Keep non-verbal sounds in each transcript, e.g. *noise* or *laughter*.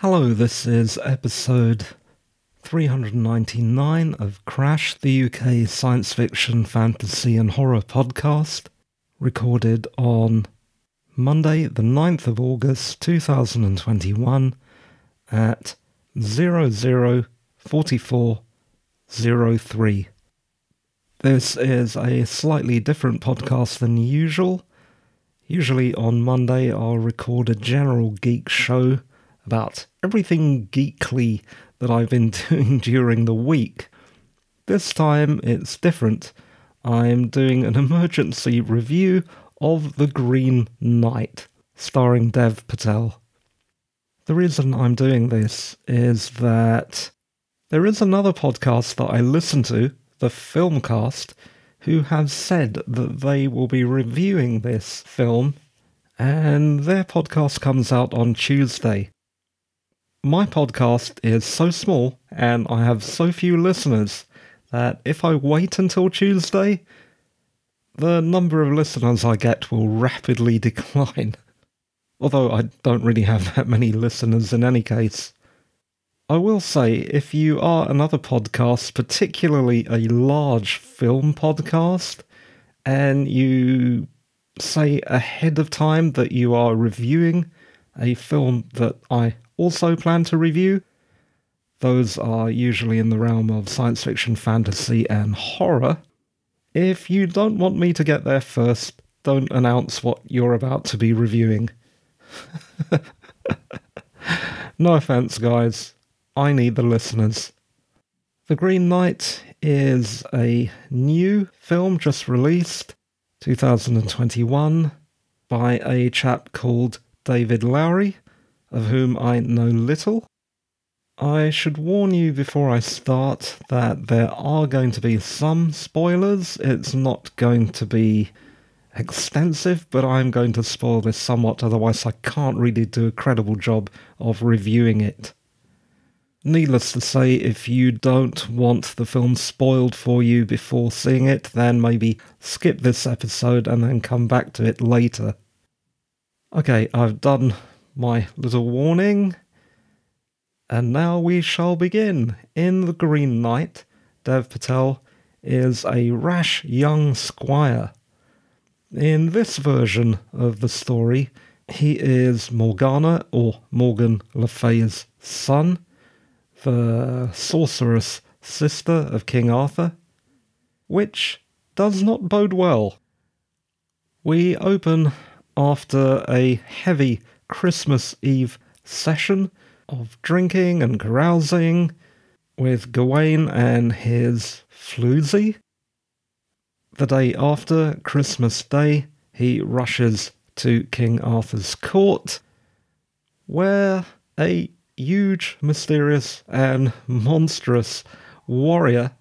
Hello, this is episode 399 of Crash, the UK science fiction, fantasy, and horror podcast, recorded on Monday, the 9th of August 2021 at 004403. This is a slightly different podcast than usual. Usually on Monday, I'll record a general geek show about everything geekly that I've been *laughs* doing during the week. This time it's different. I'm doing an *laughs* emergency review of The Green Knight, starring Dev Patel. The reason I'm doing this is that there is another podcast that I listen to, the Filmcast, who have said that they will be reviewing this film, and their podcast comes out on Tuesday. My podcast is so small and I have so few listeners that if I wait until Tuesday, the number of listeners I get will rapidly *laughs* decline. Although I don't really have that many listeners in any case. I will say, if you are another podcast, particularly a large film podcast, and you say ahead of time that you are reviewing a film that I also plan to review. Those are usually in the realm of science fiction, fantasy, and horror. If you don't want me to get there first, don't announce what you're about to be reviewing. *laughs* no offense, guys. I need the listeners. The Green Knight is a new film just released, 2021, by a chap called David Lowery of whom I know little. I should warn you before I start that there are going to be some spoilers. It's not going to be extensive, but I'm going to spoil this somewhat, otherwise, I can't really do a credible job of reviewing it. Needless to say, if you don't want the film spoiled for you before seeing it, then maybe skip this episode and then come back to it later. Okay, I've done my little warning. And now we shall begin. In The Green Knight, Dev Patel is a rash young squire. In this version of the story, he is Morgana, or Morgan Le Fay's son, the sorceress sister of King Arthur, which does not bode well. We open after a heavy Christmas Eve session of drinking and carousing with Gawain and his floozy. The day after Christmas Day, he rushes to King Arthur's court, where a huge, mysterious, and monstrous warrior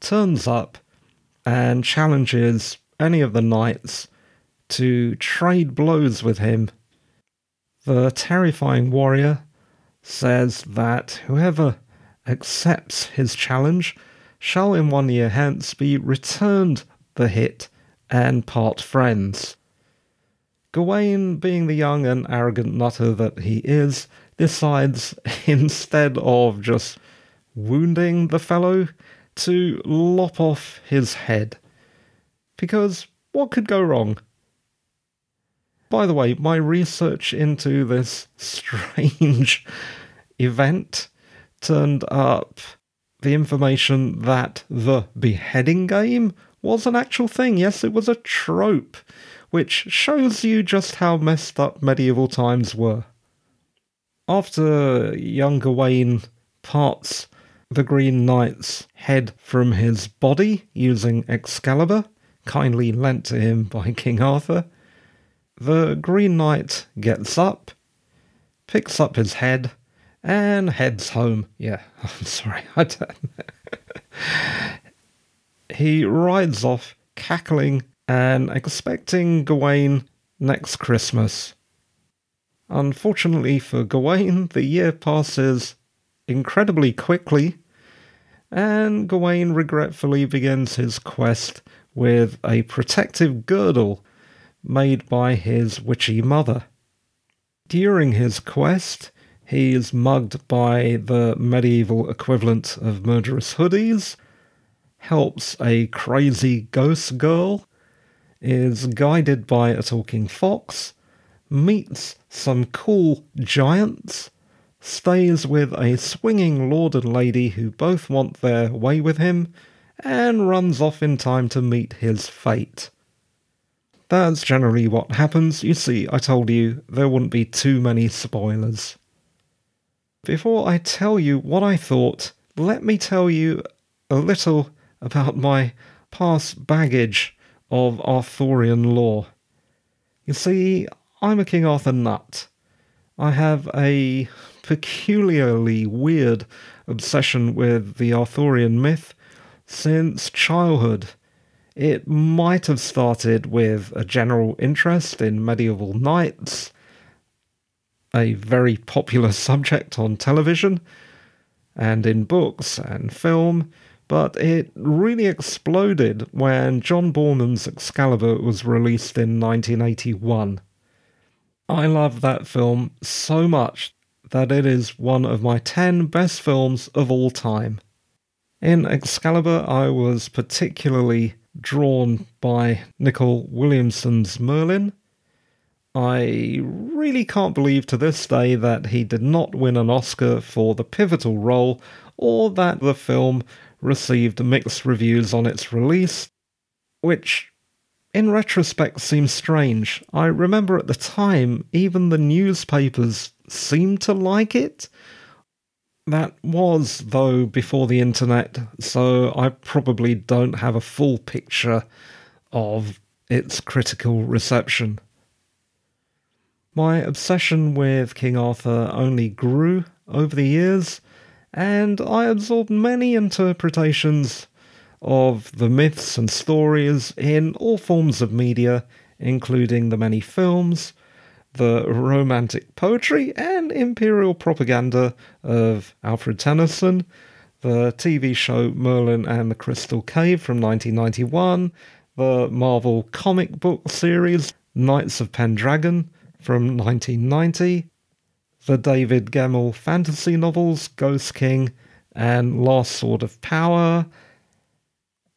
turns up and challenges any of the knights to trade blows with him the terrifying warrior says that whoever accepts his challenge shall in one year hence be returned the hit and part friends. Gawain, being the young and arrogant nutter that he is, decides *laughs* instead of just wounding the fellow, to lop off his head. Because what could go wrong? By the way, my research into this strange *laughs* event turned up the information that the beheading game was an actual thing. Yes, it was a trope, which shows you just how messed up medieval times were. After young Gawain parts the Green Knight's head from his body using Excalibur, kindly lent to him by King Arthur, the Green Knight gets up, picks up his head, and heads home. Yeah, *laughs* I'm sorry. I don't. he rides off, cackling and expecting Gawain next Christmas. Unfortunately for Gawain, the year passes incredibly quickly, and Gawain regretfully begins his quest with a protective girdle made by his witchy mother. During his quest, he is mugged by the medieval equivalent of murderous hoodies, helps a crazy ghost girl, is guided by a talking fox, meets some cool giants, stays with a swinging lord and lady who both want their way with him, and runs off in time to meet his fate. That's generally what happens. You see, I told you there wouldn't be too many spoilers. Before I tell you what I thought, let me tell you a little about my past baggage of Arthurian lore. You see, I'm a King Arthur nut. I have a peculiarly weird obsession with the Arthurian myth since childhood. It might have started with a general interest in medieval knights a very popular *laughs* subject on television and in books and film, but it really exploded when John Boorman's Excalibur was released in 1981. I love that film so much that it is one of my 10 best films of all time. In Excalibur, I was particularly drawn by Nicol Williamson's Merlin, I really can't believe to this day that he did not win an Oscar for the pivotal role or that the film received mixed reviews on its release, which in retrospect seems strange. I remember at the time even the newspapers seemed to like it. That was, though, before the internet, so I probably don't have a full picture of its critical reception. My obsession with King Arthur only grew over the years, and I absorbed many interpretations of the myths and stories in all forms of media, including the many films, the romantic poetry and imperial propaganda of Alfred Tennyson, the TV show Merlin and the Crystal Cave from 1991, the Marvel comic book series Knights of Pendragon, from 1990, the David Gemmell fantasy novels Ghost King and Last Sword of Power.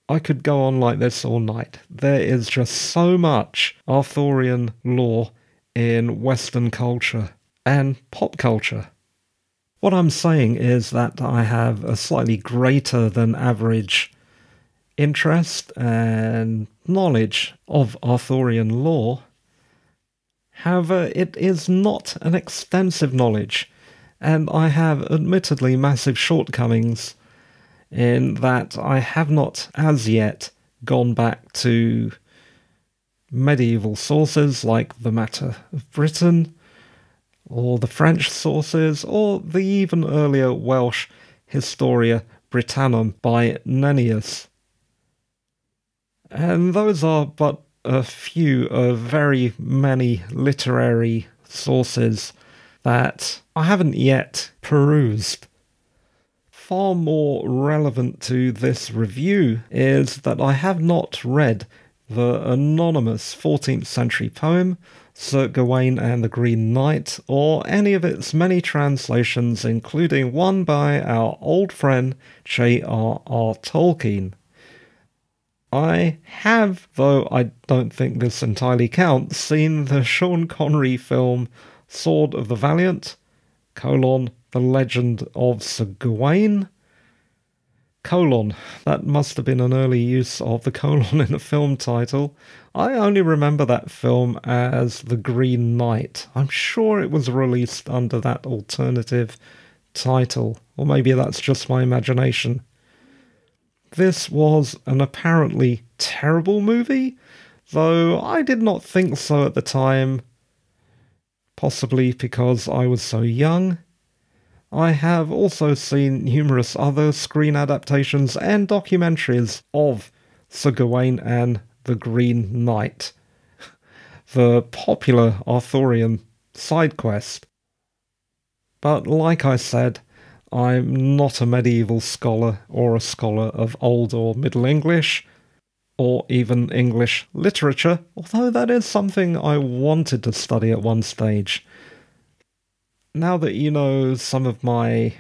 I could go on like this all night. There is just so much Arthurian lore in Western culture and pop culture. What I'm saying is that I have a slightly greater than average interest and knowledge of Arthurian lore However, it is not an extensive knowledge, and I have admittedly massive shortcomings in that I have not as yet gone back to medieval sources like the Matter of Britain, or the French sources, or the even earlier Welsh Historia Brittonum by Nennius. And those are but a few of very many literary sources that I haven't yet perused. Far more relevant to this review is that I have not read the anonymous 14th century poem Sir Gawain and the Green Knight, or any of its many translations, including one by our old friend J.R.R. Tolkien. I have, though I don't think this entirely counts, seen the Sean Connery film Sword of the Valiant, colon, The Legend of Sir Gawain, colon. That must have been an early use of the colon in a film title. I only remember that film as The Green Knight. I'm sure it was released under that alternative title, or maybe that's just my imagination. This was an apparently terrible movie, though I did not think so at the time, possibly because I was so young. I have also seen numerous other screen adaptations and documentaries of Sir Gawain and the Green Knight, *laughs* the popular Arthurian side quest. But like I said, I'm not a medieval scholar or a scholar of Old or Middle English, or even English literature, although that is something I wanted to study at one stage. Now that you know some of my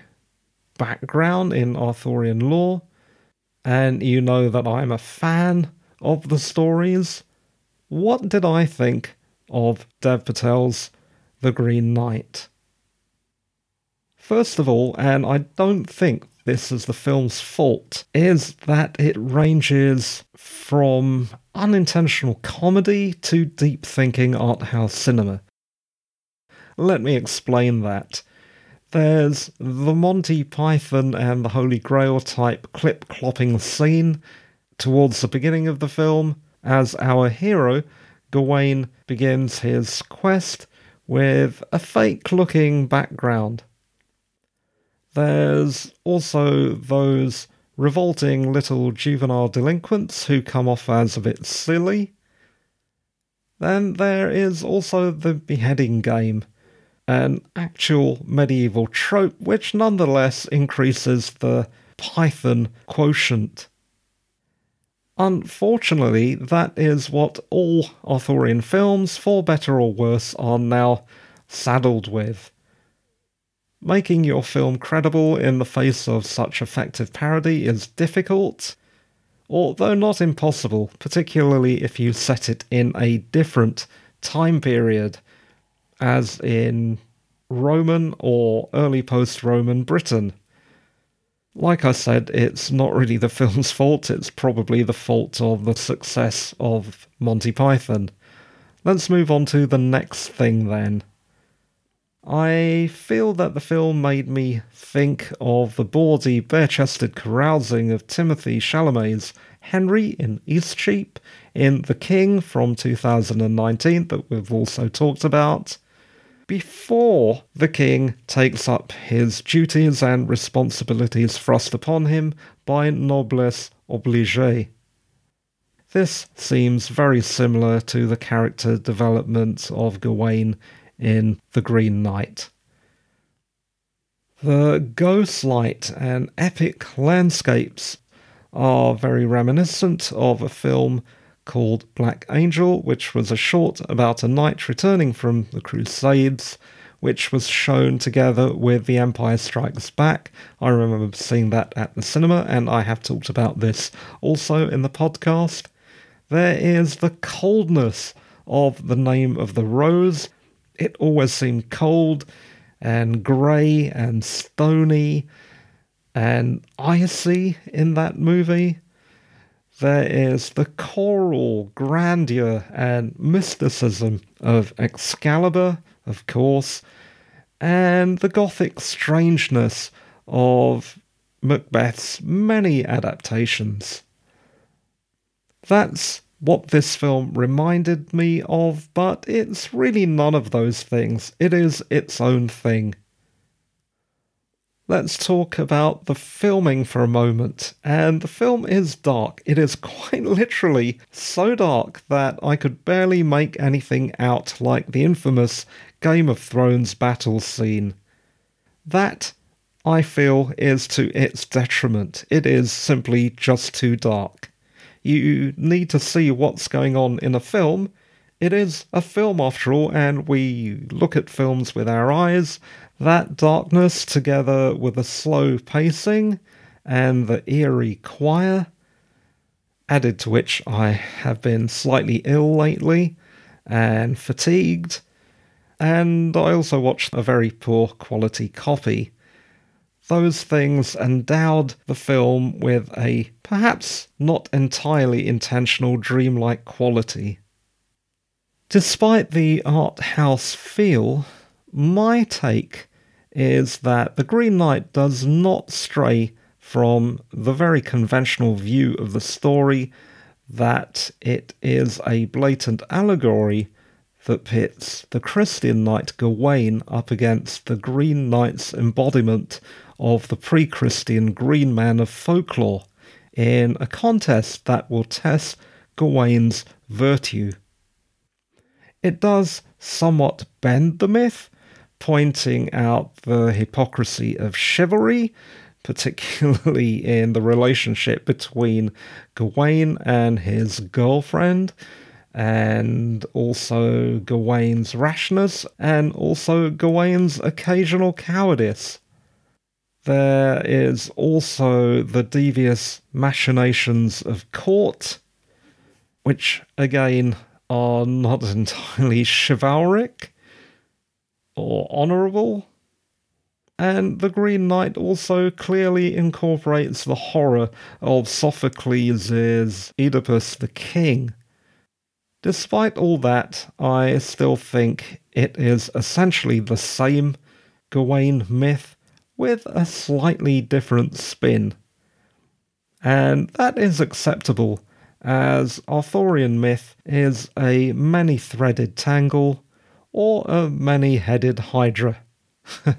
background in Arthurian lore, and you know that I'm a fan of the stories, what did I think of Dev Patel's The Green Knight? First of all, and I don't think this is the film's fault, is that it ranges from unintentional comedy to deep thinking art house cinema. Let me explain that. There's the Monty Python and the Holy Grail type clip clopping scene towards the beginning of the film as our hero, Gawain, begins his quest with a fake looking background. There's also those revolting little juvenile delinquents who come off as a bit silly. Then there is also the beheading game an actual medieval trope, which nonetheless increases the Python quotient. Unfortunately, that is what all Arthurian films, for better or worse, are now saddled with. Making your film credible in the face of such effective parody is difficult, although not impossible, particularly if you set it in a different time period as in Roman or early post Roman Britain. Like I said, it's not really the *laughs* film's fault, it's probably the fault of the success of Monty Python. Let's move on to the next thing then. I feel that the film made me think of the bawdy, bare chested carousing of Timothy Chalamet's Henry in Eastcheap, in The King from 2019, that we've also talked about, before the king takes up his duties and responsibilities thrust upon him by noblesse oblige. This seems very similar to the character development of Gawain in The Green Knight. The ghostlight and epic landscapes are very reminiscent of a film called Black Angel, which was a short about a knight returning from the Crusades, which was shown together with The Empire Strikes Back. I remember seeing that at the cinema, and I have talked about this also in the podcast. There is the coldness of the name of the rose. It always seemed cold and grey and stony and icy in that movie. There is the choral grandeur and mysticism of Excalibur, of course, and the gothic strangeness of Macbeth's many adaptations. That's what this film reminded me of, but it's really none of those things. It is its own thing let's talk about the filming for a moment. And the film is dark. It is *laughs* quite literally so dark that I could barely make anything out like the infamous Game of Thrones battle scene. That, I feel, is to its detriment. It is simply just too dark. You need to see what's going on in a film. It is a film after all, and we look at films with our eyes, that darkness, together with the slow pacing and the eerie choir, added to which I have been slightly ill lately and fatigued, and I also watched a very poor quality copy. Those things endowed the film with a perhaps not entirely intentional dreamlike quality. Despite the art house feel, my take is that The Green Knight does not stray from the very conventional view of the story that it is a blatant allegory that pits the Christian knight Gawain up against the Green Knight's embodiment of the pre Christian Green Man of folklore in a contest that will test Gawain's virtue. It does somewhat bend the myth pointing out the hypocrisy of chivalry, particularly *laughs* in the relationship between Gawain and his girlfriend, and also Gawain's rashness, and also Gawain's occasional cowardice. There is also the devious machinations of court, which again are not *laughs* entirely chivalric or honourable. And the Green Knight also clearly incorporates the horror of Sophocles' Oedipus the King. Despite all that, I still think it is essentially the same Gawain myth with a slightly different spin. And that is acceptable, as Arthurian myth is a many threaded tangle or a many headed hydra. *laughs*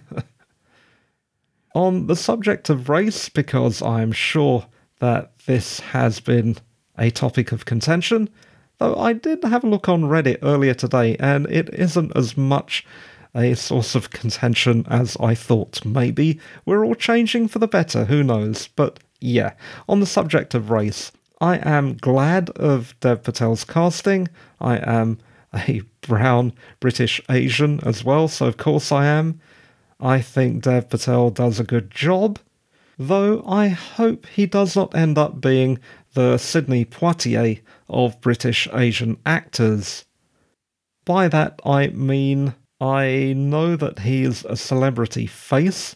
On the subject of race, because I'm sure that this has been a topic of contention, though I did have a look on Reddit earlier today and it isn't as much a source of contention as I thought. Maybe we're all changing for the better, who knows? But yeah, on the subject of race, I am glad of Dev Patel's casting. I am a brown British Asian as well, so of course I am. I think Dev Patel does a good job, though I hope he does not end up being the Sidney Poitier of British Asian actors. By that I mean I know that he's a celebrity face,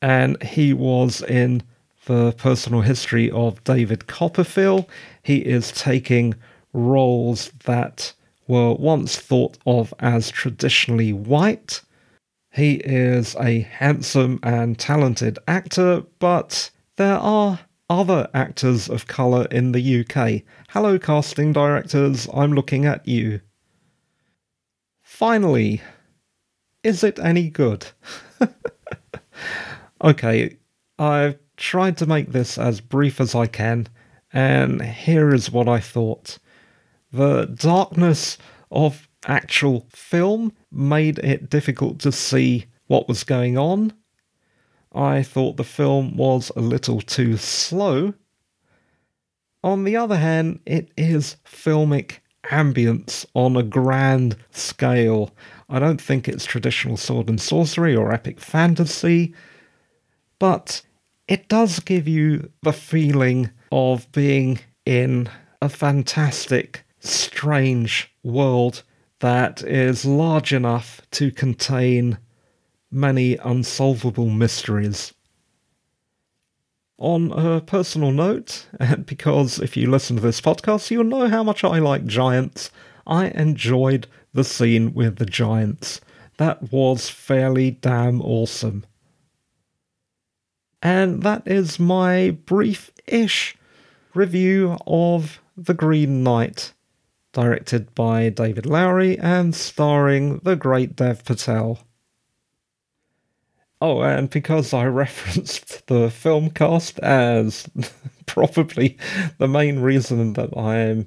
and he was in the personal history of David Copperfield. He is taking roles that were once thought of as traditionally white. He is a handsome and talented actor, but there are other actors of colour in the UK. Hello, casting directors, I'm looking at you. Finally, is it any good? *laughs* okay, I've tried to make this as brief as I can, and here is what I thought. The darkness of actual film made it difficult to see what was going on. I thought the film was a little too slow. On the other hand, it is filmic ambience on a grand scale. I don't think it's traditional sword and sorcery or epic fantasy, but it does give you the feeling of being in a fantastic, strange world that is large enough to contain many unsolvable mysteries. On a personal note, *laughs* because if you listen to this podcast, you'll know how much I like giants, I enjoyed the scene with the giants. That was fairly damn awesome. And that is my brief ish review of The Green Knight, directed by David Lowery and starring the great Dev Patel. Oh, and because I *laughs* referenced the Filmcast as *laughs* probably the main reason that I'm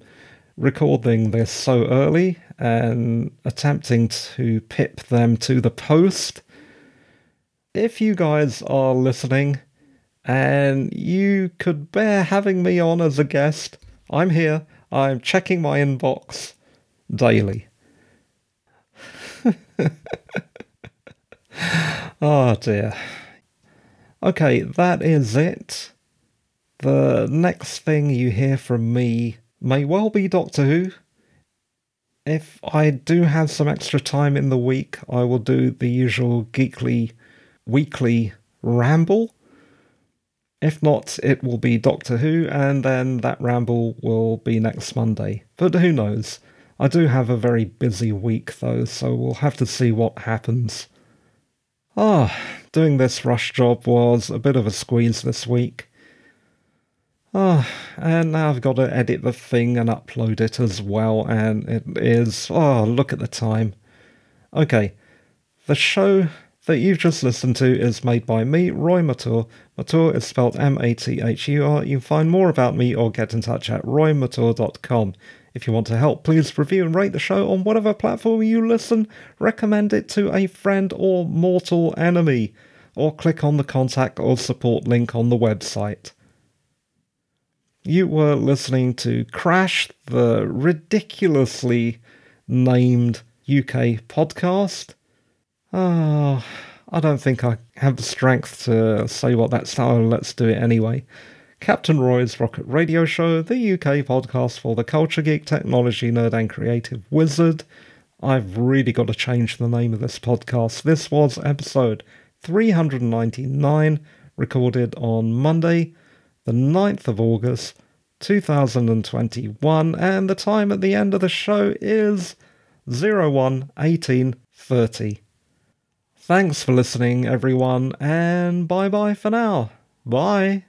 recording this so early and attempting to pip them to the post, if you guys are listening and you could bear having me on as a guest, I'm here. I'm checking my inbox daily. *laughs* oh dear. Okay, that is it. The next thing you hear from me may well be Doctor Who. If I do have some extra time in the week, I will do the usual geekly weekly ramble. If not, it will be Doctor Who, and then that ramble will be next Monday. But who knows? I do have a very busy week though, so we'll have to see what happens. Ah, doing this rush job was a bit of a squeeze this week. Ah, and now I've got to edit the thing and upload it as well, and it is. Oh, look at the time. Okay, the show that you've just listened to is made by me, Roy Mathur. Mathur is spelled M A T H U R. You can find more about me or get in touch at roymathur.com. If you want to help, please review and rate the show on whatever platform you listen, recommend it to a friend or mortal enemy, or click on the contact or support link on the website. You were listening to Crash, the ridiculously named UK podcast. Ah, I don't think I have the strength to say what that's. So let's do it anyway. Captain Roy's Rocket Radio Show, the UK podcast for the culture geek, technology nerd, and creative wizard. I've really got to change the name of this podcast. This was episode 399, recorded on Monday, the 9th of August, 2021, and the time at the end of the show is 011830. Thanks for listening, everyone, and bye bye for now. Bye.